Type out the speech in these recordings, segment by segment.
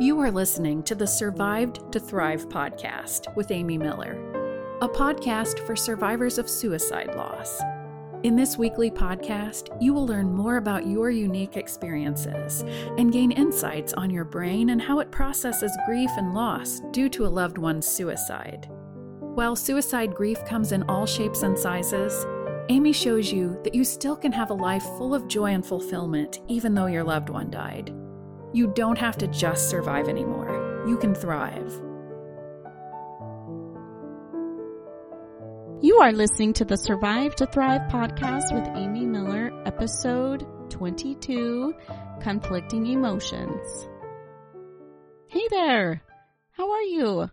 You are listening to the Survived to Thrive podcast with Amy Miller, a podcast for survivors of suicide loss. In this weekly podcast, you will learn more about your unique experiences and gain insights on your brain and how it processes grief and loss due to a loved one's suicide. While suicide grief comes in all shapes and sizes, Amy shows you that you still can have a life full of joy and fulfillment even though your loved one died. You don't have to just survive anymore, you can thrive. You are listening to the Survive to Thrive podcast with Amy Miller, episode 22 Conflicting Emotions. Hey there! How are you?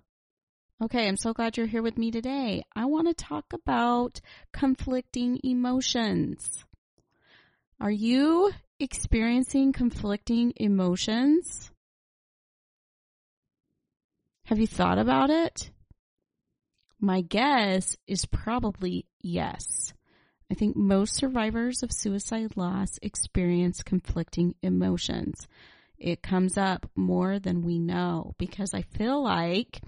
Okay, I'm so glad you're here with me today. I want to talk about conflicting emotions. Are you experiencing conflicting emotions? Have you thought about it? My guess is probably yes. I think most survivors of suicide loss experience conflicting emotions. It comes up more than we know because I feel like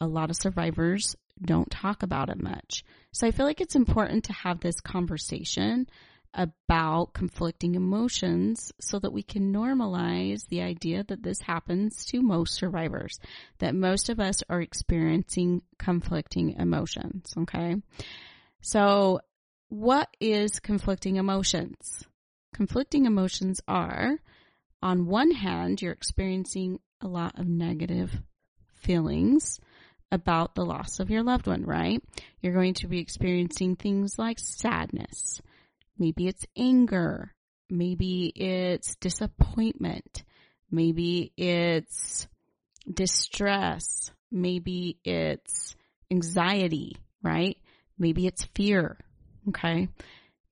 a lot of survivors don't talk about it much. So I feel like it's important to have this conversation about conflicting emotions so that we can normalize the idea that this happens to most survivors, that most of us are experiencing conflicting emotions. Okay. So what is conflicting emotions? Conflicting emotions are, on one hand, you're experiencing a lot of negative feelings about the loss of your loved one, right? You're going to be experiencing things like sadness, Maybe it's anger. Maybe it's disappointment. Maybe it's distress. Maybe it's anxiety, right? Maybe it's fear. Okay.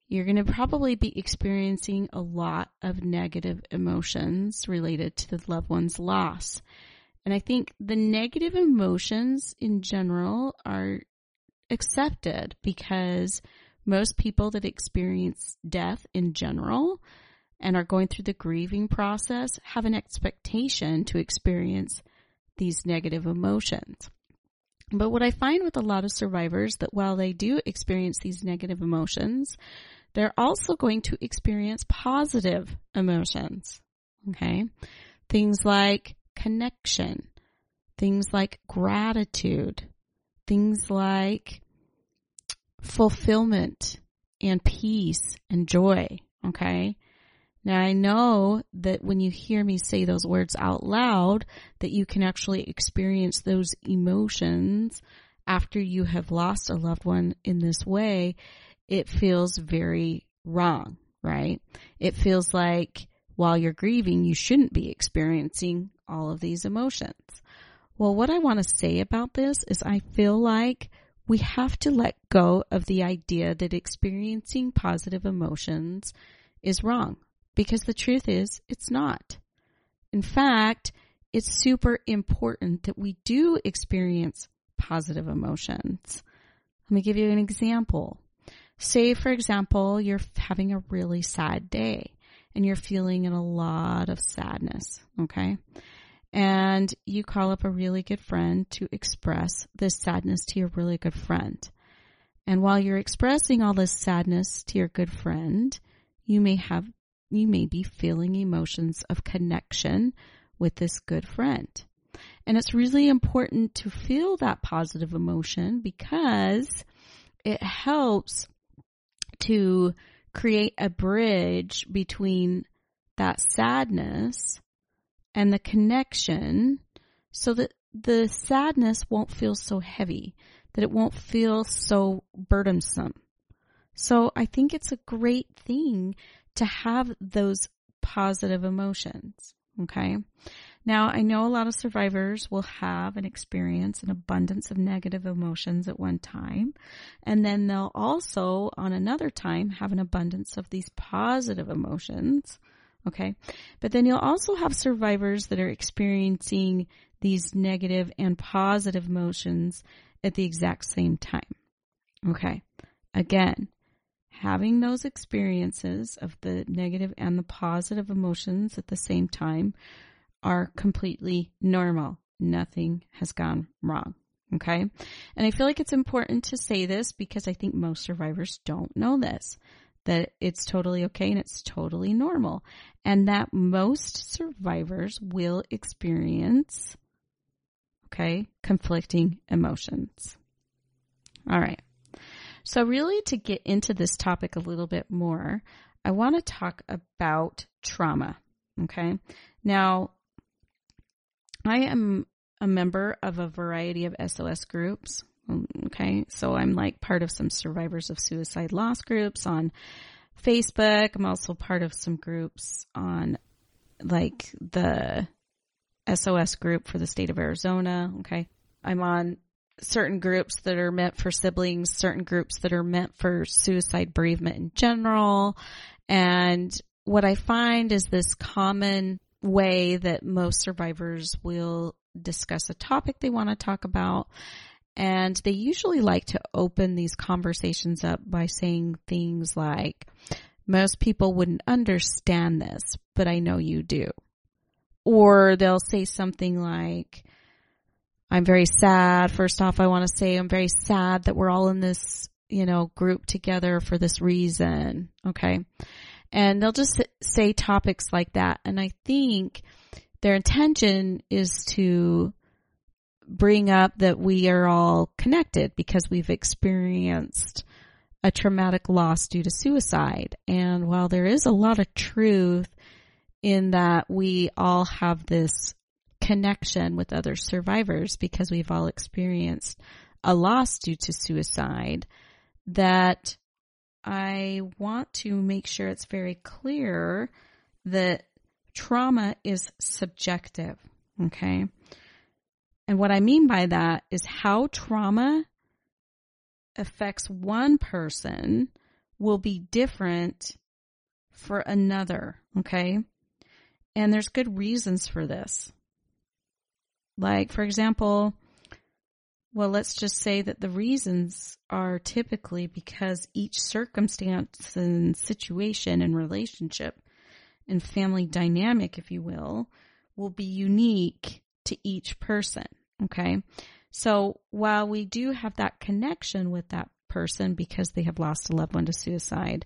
You're going to probably be experiencing a lot of negative emotions related to the loved one's loss. And I think the negative emotions in general are accepted because most people that experience death in general and are going through the grieving process have an expectation to experience these negative emotions. But what I find with a lot of survivors that while they do experience these negative emotions, they're also going to experience positive emotions. Okay. Things like connection, things like gratitude, things like fulfillment and peace and joy. Okay. Now I know that when you hear me say those words out loud, that you can actually experience those emotions after you have lost a loved one in this way. It feels very wrong, right? It feels like while you're grieving, you shouldn't be experiencing all of these emotions. Well, what I want to say about this is I feel like we have to let go of the idea that experiencing positive emotions is wrong because the truth is it's not. In fact, it's super important that we do experience positive emotions. Let me give you an example. Say, for example, you're having a really sad day and you're feeling in a lot of sadness. Okay and you call up a really good friend to express this sadness to your really good friend. And while you're expressing all this sadness to your good friend, you may have, you may be feeling emotions of connection with this good friend. And it's really important to feel that positive emotion because it helps to create a bridge between that sadness and the connection so that the sadness won't feel so heavy, that it won't feel so burdensome. So I think it's a great thing to have those positive emotions. Okay. Now I know a lot of survivors will have and experience an abundance of negative emotions at one time. And then they'll also on another time have an abundance of these positive emotions. Okay. But then you'll also have survivors that are experiencing these negative and positive emotions at the exact same time. Okay. Again, having those experiences of the negative and the positive emotions at the same time are completely normal. Nothing has gone wrong. Okay. And I feel like it's important to say this because I think most survivors don't know this that it's totally okay and it's totally normal. And that most survivors will experience, okay, conflicting emotions. All right. So, really, to get into this topic a little bit more, I want to talk about trauma. Okay. Now, I am a member of a variety of SOS groups. Mm, okay. So I'm like part of some survivors of suicide loss groups on Facebook. I'm also part of some groups on like the SOS group for the state of Arizona. Okay. I'm on certain groups that are meant for siblings, certain groups that are meant for suicide bereavement in general. And what I find is this common way that most survivors will discuss a topic they want to talk about. And they usually like to open these conversations up by saying things like, most people wouldn't understand this, but I know you do. Or they'll say something like, I'm very sad. First off, I want to say I'm very sad that we're all in this, you know, group together for this reason. Okay. And they'll just say topics like that. And I think their intention is to bring up that we are all connected because we've experienced a traumatic loss due to suicide. And while there is a lot of truth in that we all have this connection with other survivors because we've all experienced a loss due to suicide, that I want to make sure it's very clear that trauma is subjective. Okay. And what I mean by that is how trauma affects one person will be different for another. Okay. And there's good reasons for this. Like, for example, well, let's just say that the reasons are typically because each circumstance and situation and relationship and family dynamic, if you will, will be unique to each person. Okay. So while we do have that connection with that person because they have lost a loved one to suicide,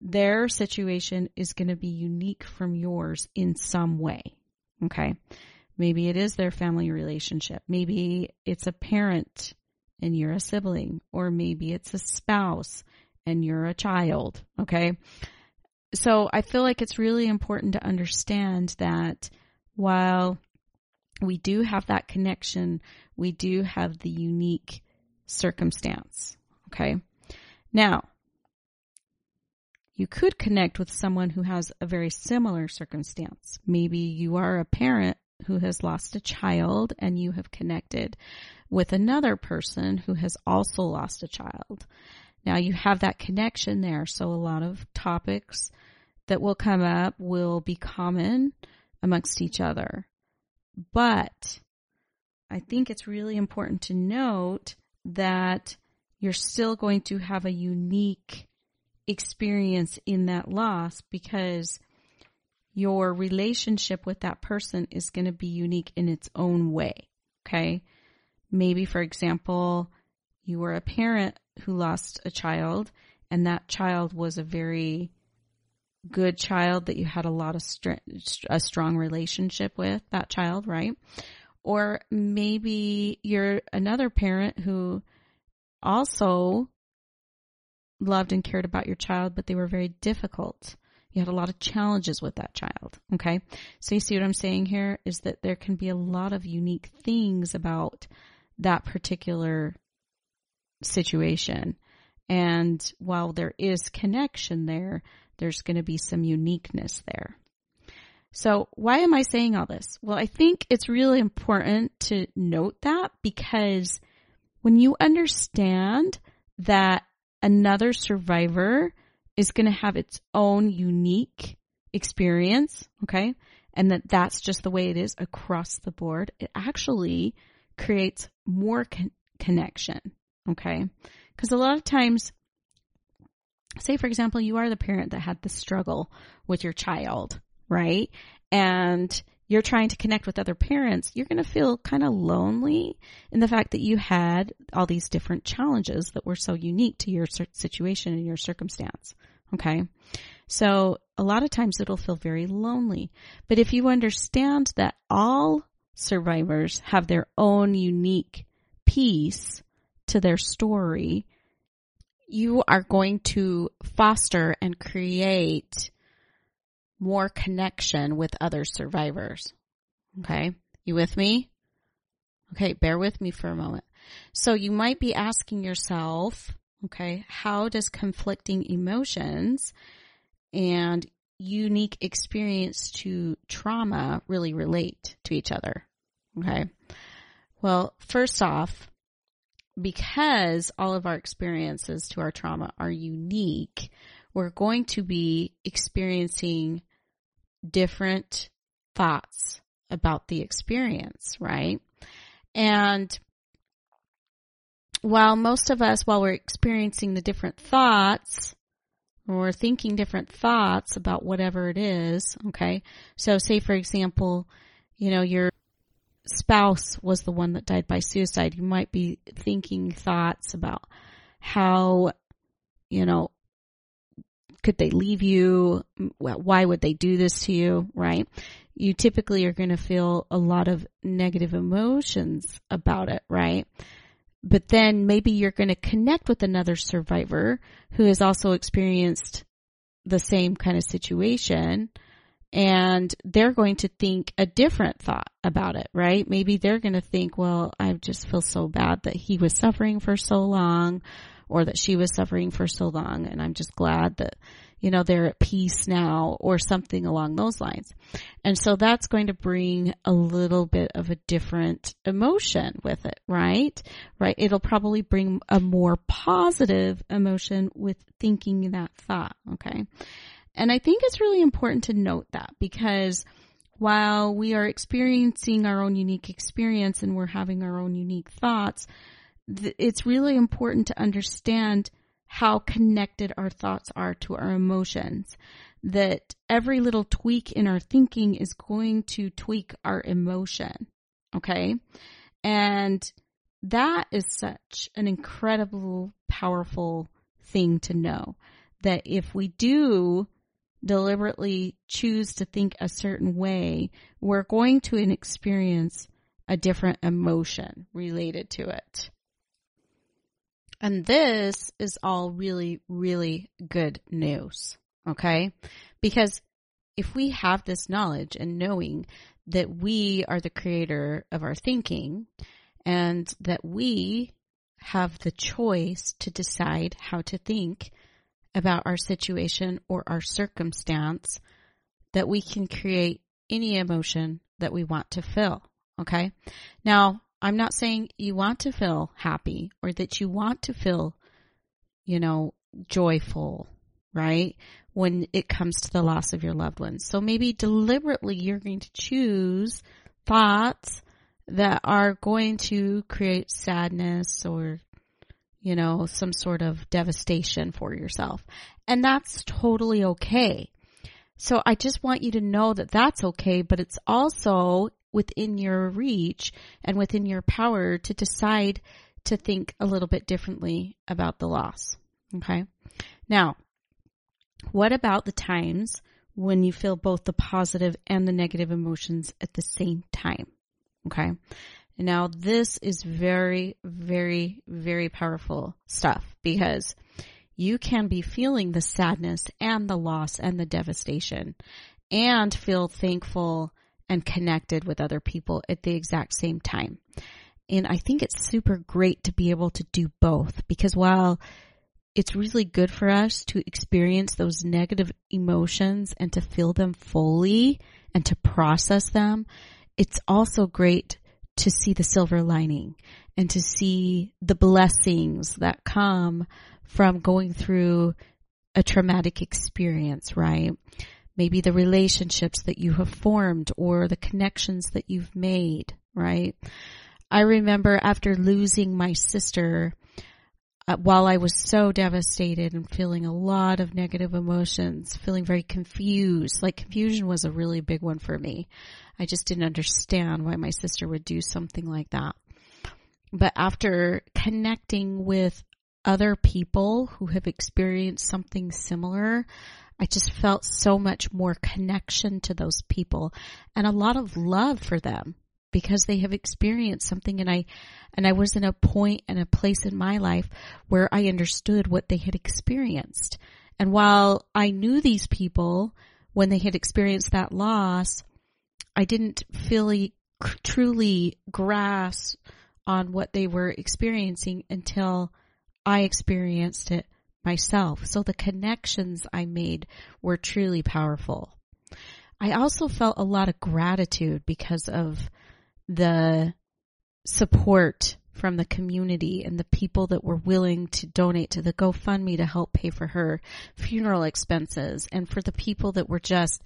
their situation is going to be unique from yours in some way. Okay. Maybe it is their family relationship. Maybe it's a parent and you're a sibling, or maybe it's a spouse and you're a child. Okay. So I feel like it's really important to understand that while we do have that connection. We do have the unique circumstance. Okay. Now, you could connect with someone who has a very similar circumstance. Maybe you are a parent who has lost a child and you have connected with another person who has also lost a child. Now you have that connection there. So a lot of topics that will come up will be common amongst each other. But I think it's really important to note that you're still going to have a unique experience in that loss because your relationship with that person is going to be unique in its own way. Okay. Maybe, for example, you were a parent who lost a child and that child was a very good child that you had a lot of str- a strong relationship with that child, right? Or maybe you're another parent who also loved and cared about your child, but they were very difficult. You had a lot of challenges with that child. Okay. So you see what I'm saying here is that there can be a lot of unique things about that particular situation. And while there is connection there, there's going to be some uniqueness there. So why am I saying all this? Well, I think it's really important to note that because when you understand that another survivor is going to have its own unique experience, okay? And that that's just the way it is across the board. It actually creates more con- connection, okay? Because a lot of times say for example you are the parent that had the struggle with your child right and you're trying to connect with other parents, you're going to feel kind of lonely in the fact that you had all these different challenges that were so unique to your situation and your circumstance. Okay. So a lot of times it'll feel very lonely. But if you understand that all survivors have their own unique piece to their story, you are going to foster and create more connection with other survivors. Okay. You with me? Okay. Bear with me for a moment. So you might be asking yourself, okay, how does conflicting emotions and unique experience to trauma really relate to each other? Okay. Well, first off, because all of our experiences to our trauma are unique, we're going to be experiencing different thoughts about the experience, right? And while most of us, while we're experiencing the different thoughts, or thinking different thoughts about whatever it is, okay? So say for example, you know, your spouse was the one that died by suicide. You might be thinking thoughts about how, you know, could they leave you? Why would they do this to you? Right? You typically are going to feel a lot of negative emotions about it, right? But then maybe you're going to connect with another survivor who has also experienced the same kind of situation and they're going to think a different thought about it, right? Maybe they're going to think, well, I just feel so bad that he was suffering for so long or that she was suffering for so long. And I'm just glad that, you know, they're at peace now or something along those lines. And so that's going to bring a little bit of a different emotion with it, right? Right. It'll probably bring a more positive emotion with thinking that thought. Okay. And I think it's really important to note that because while we are experiencing our own unique experience and we're having our own unique thoughts, it's really important to understand how connected our thoughts are to our emotions. That every little tweak in our thinking is going to tweak our emotion. Okay. And that is such an incredible, powerful thing to know that if we do deliberately choose to think a certain way, we're going to experience a different emotion related to it. And this is all really, really good news. Okay. Because if we have this knowledge and knowing that we are the creator of our thinking and that we have the choice to decide how to think about our situation or our circumstance, that we can create any emotion that we want to feel. Okay. Now, I'm not saying you want to feel happy or that you want to feel, you know, joyful, right? When it comes to the loss of your loved ones. So maybe deliberately you're going to choose thoughts that are going to create sadness or, you know, some sort of devastation for yourself. And that's totally okay. So I just want you to know that that's okay, but it's also within your reach and within your power to decide to think a little bit differently about the loss. Okay. Now, what about the times when you feel both the positive and the negative emotions at the same time? Okay. Now, this is very, very, very powerful stuff because you can be feeling the sadness and the loss and the devastation and feel thankful and connected with other people at the exact same time. And I think it's super great to be able to do both because while it's really good for us to experience those negative emotions and to feel them fully and to process them, it's also great to see the silver lining and to see the blessings that come from going through a traumatic experience, right? maybe the relationships that you have formed or the connections that you've made, right? I remember after losing my sister, uh, while I was so devastated and feeling a lot of negative emotions, feeling very confused, like confusion was a really big one for me. I just didn't understand why my sister would do something like that. But after connecting with other people who have experienced something similar, I just felt so much more connection to those people and a lot of love for them because they have experienced something and I and I was in a point and a place in my life where I understood what they had experienced. And while I knew these people when they had experienced that loss, I didn't fully truly grasp on what they were experiencing until I experienced it myself. So the connections I made were truly powerful. I also felt a lot of gratitude because of the support from the community and the people that were willing to donate to the GoFundMe to help pay for her funeral expenses and for the people that were just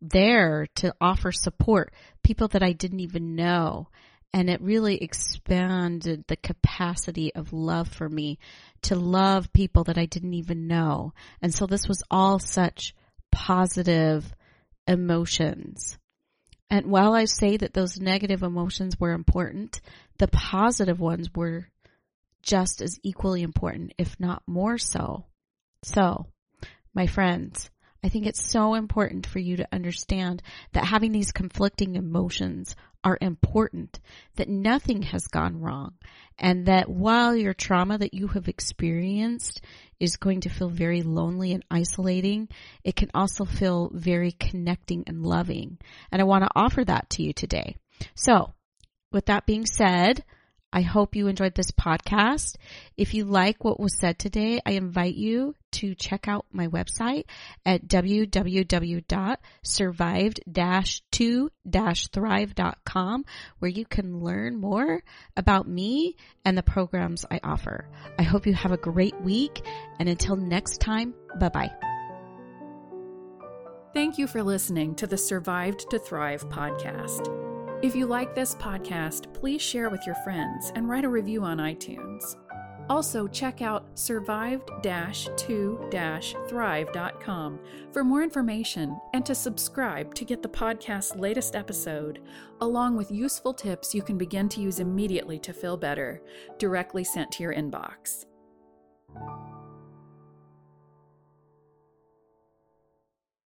there to offer support, people that I didn't even know. And it really expanded the capacity of love for me to love people that I didn't even know. And so this was all such positive emotions. And while I say that those negative emotions were important, the positive ones were just as equally important, if not more so. So, my friends, I think it's so important for you to understand that having these conflicting emotions are important, that nothing has gone wrong, and that while your trauma that you have experienced is going to feel very lonely and isolating, it can also feel very connecting and loving. And I want to offer that to you today. So, with that being said, I hope you enjoyed this podcast. If you like what was said today, I invite you to check out my website at www.survived-to-thrive.com where you can learn more about me and the programs I offer. I hope you have a great week and until next time, bye bye. Thank you for listening to the Survived to Thrive podcast. If you like this podcast, please share with your friends and write a review on iTunes. Also, check out survived 2 thrive.com for more information and to subscribe to get the podcast's latest episode, along with useful tips you can begin to use immediately to feel better, directly sent to your inbox.